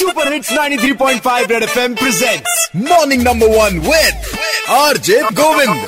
Super hits 93.5 red F M presents morning number one with RJ Govind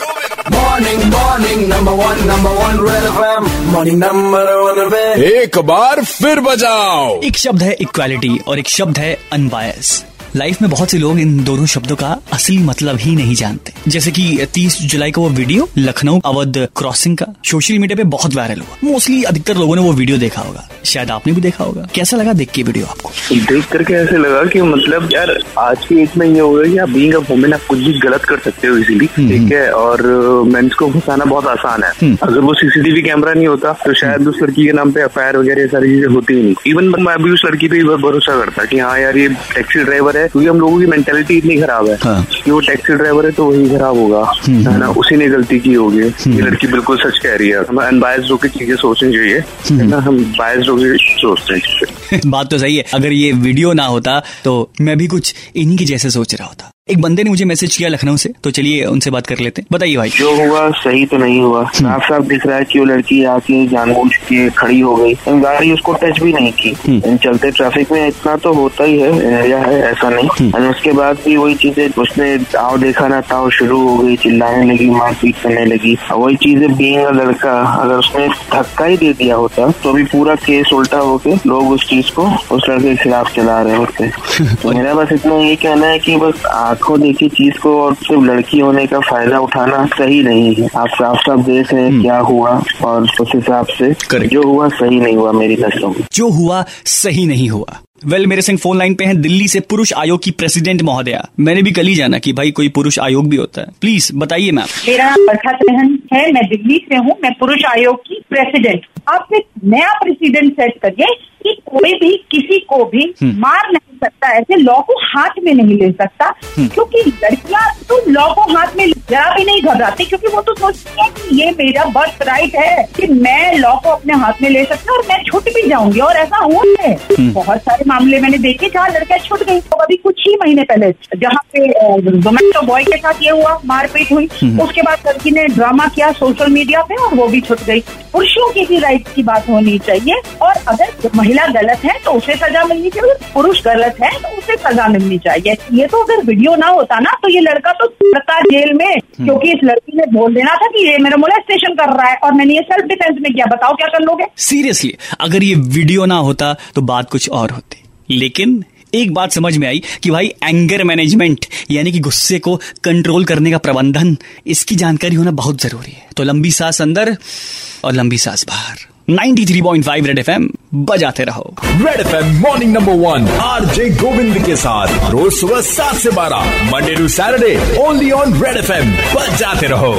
morning morning number one number one red F M morning number one एक बार फिर बजाओ। एक शब्द है equality और एक शब्द है अनबायस लाइफ में बहुत से लोग इन दोनों शब्दों का असली मतलब ही नहीं जानते। जैसे कि 30 जुलाई का वो वीडियो लखनऊ अवध क्रॉसिंग का सोशल मीडिया पे बहुत वायरल हुआ। मोस्टली अधिकतर लोगों ने वो वीडियो देखा होगा। शायद आपने भी देखा होगा। कैसा लगा देख के वीडियो आपको? देख करके ऐसे लगा कि मतलब यार आज की एज में ये होगा कि आप बीइंग अ वुमेन आप कुछ भी गलत कर सकते हो इजीली ठीक है? और मेंस को फंसाना बहुत आसान है। अगर वो सीसीटीवी कैमरा नहीं होता तो शायद उस लड़की के नाम पे एफ़ वगैरह ये सारी चीज़ें होती ही नहीं। इवन मैं अभी उस लड़की पे भरोसा करता की हाँ यार ये टैक्सी ड्राइवर है क्योंकि हम लोगों की मेंटेलिटी इतनी खराब है हाँ। कि वो टैक्सी ड्राइवर है तो वही खराब होगा है ना? उसी ने गलती की होगी। ये लड़की बिल्कुल सच कह रही है। हमें अनबायस होकर चीज़ें सोचनी चाहिए है ना? हम बायस होकर सोचते हैं बात तो सही है। अगर ये वीडियो ना होता तो मैं भी कुछ इन्हीं की जैसे सोच रहा होता। एक बंदे ने मुझे मैसेज किया लखनऊ से तो चलिए उनसे बात कर लेते हैं। बताइए भाई। जो हुआ सही तो नहीं हुआ। साफ़ साफ़ दिख रहा है कि वो लड़की आके जानबूझ के खड़ी हो गई। गाड़ी उसको टच भी नहीं की। इन चलते ट्रैफ़िक में इतना तो होता ही है एरिया है ऐसा नहीं। और उसके बाद भी वही चीज़ें उसने आओ देखा ना ताओ शुरू हो गई चिल्लाने लगी मारपीट करने लगी। वही चीज़ें बींग लड़का अगर उसने धक्का ही दे दिया होता तो अभी पूरा केस उल्टा होके लोग उस चीज़ को उस लड़के के खिलाफ चला रहे होते। तो मेरा बस इतना ये कहना है की बस आँखों देखी चीज़ को और सिर्फ़ लड़की होने का फ़ायदा उठाना सही नहीं है। आप साफ़ साफ़ देख रहे हैं क्या हुआ और उस हिसाब से Correct. जो हुआ सही नहीं हुआ मेरी नज़रों में। जो हुआ सही नहीं हुआ। वेल well, मेरे संग फ़ोन लाइन पे हैं दिल्ली से पुरुष आयोग की प्रेसिडेंट महोदया। मैंने भी कल ही जाना कि भाई कोई पुरुष आयोग भी होता है। प्लीज़ बताइए मैम मेरा नाम बरखा सहन है मैं दिल्ली से हूँ मैं पुरुष आयोग की प्रेसिडेंट आप एक नया प्रेसिडेंट सेट करिए कि कोई भी किसी को भी मार नहीं सकता ऐसे लॉ को हाथ में नहीं ले सकता क्योंकि लड़कियाँ तो लॉ को हाथ में जरा भी नहीं घबराती क्योंकि वो तो सोचती है कि ये मेरा बर्थ राइट है कि मैं लॉ को अपने हाथ में ले सकता हूँ और मैं छुट भी जाऊँगी और ऐसा हो है। बहुत सारे मामले मैंने देखे जहाँ लड़कियाँ छुट गई। तो अभी कुछ ही महीने पहले जहाँ पे जोमेटो बॉय के साथ ये हुआ मारपीट हुई उसके बाद लड़की ने ड्रामा किया सोशल मीडिया पे और वो भी छुट गई। पुरुषों की भी राइट की बात होनी चाहिए और अगर महिला गलत है तो उसे सजा मिलनी चाहिए पुरुष गलत है तो उसे सजा मिलनी चाहिए। ये तो अगर वीडियो ना होता ना तो ये लड़का तो पड़ता जेल में क्योंकि इस लड़की ने बोल देना था कि ये मेरा मोलेस्टेशन कर रहा है और मैंने ये सेल्फ डिफेंस में किया। बताओ क्या कर लोगे? सीरियसली अगर ये वीडियो ना होता तो बात कुछ और होती। लेकिन एक बात समझ में आई कि भाई एंगर मैनेजमेंट यानी कि गुस्से को कंट्रोल करने का प्रबंधन इसकी जानकारी होना बहुत ज़रूरी है। तो लंबी सांस अंदर और लंबी सांस बाहर। 93.5 रेड एफएम बजाते रहो। Red F M morning number one R J Govind के साथ, रोज सुबह सात से बारह Monday to Saturday only on red F M बजाते रहो।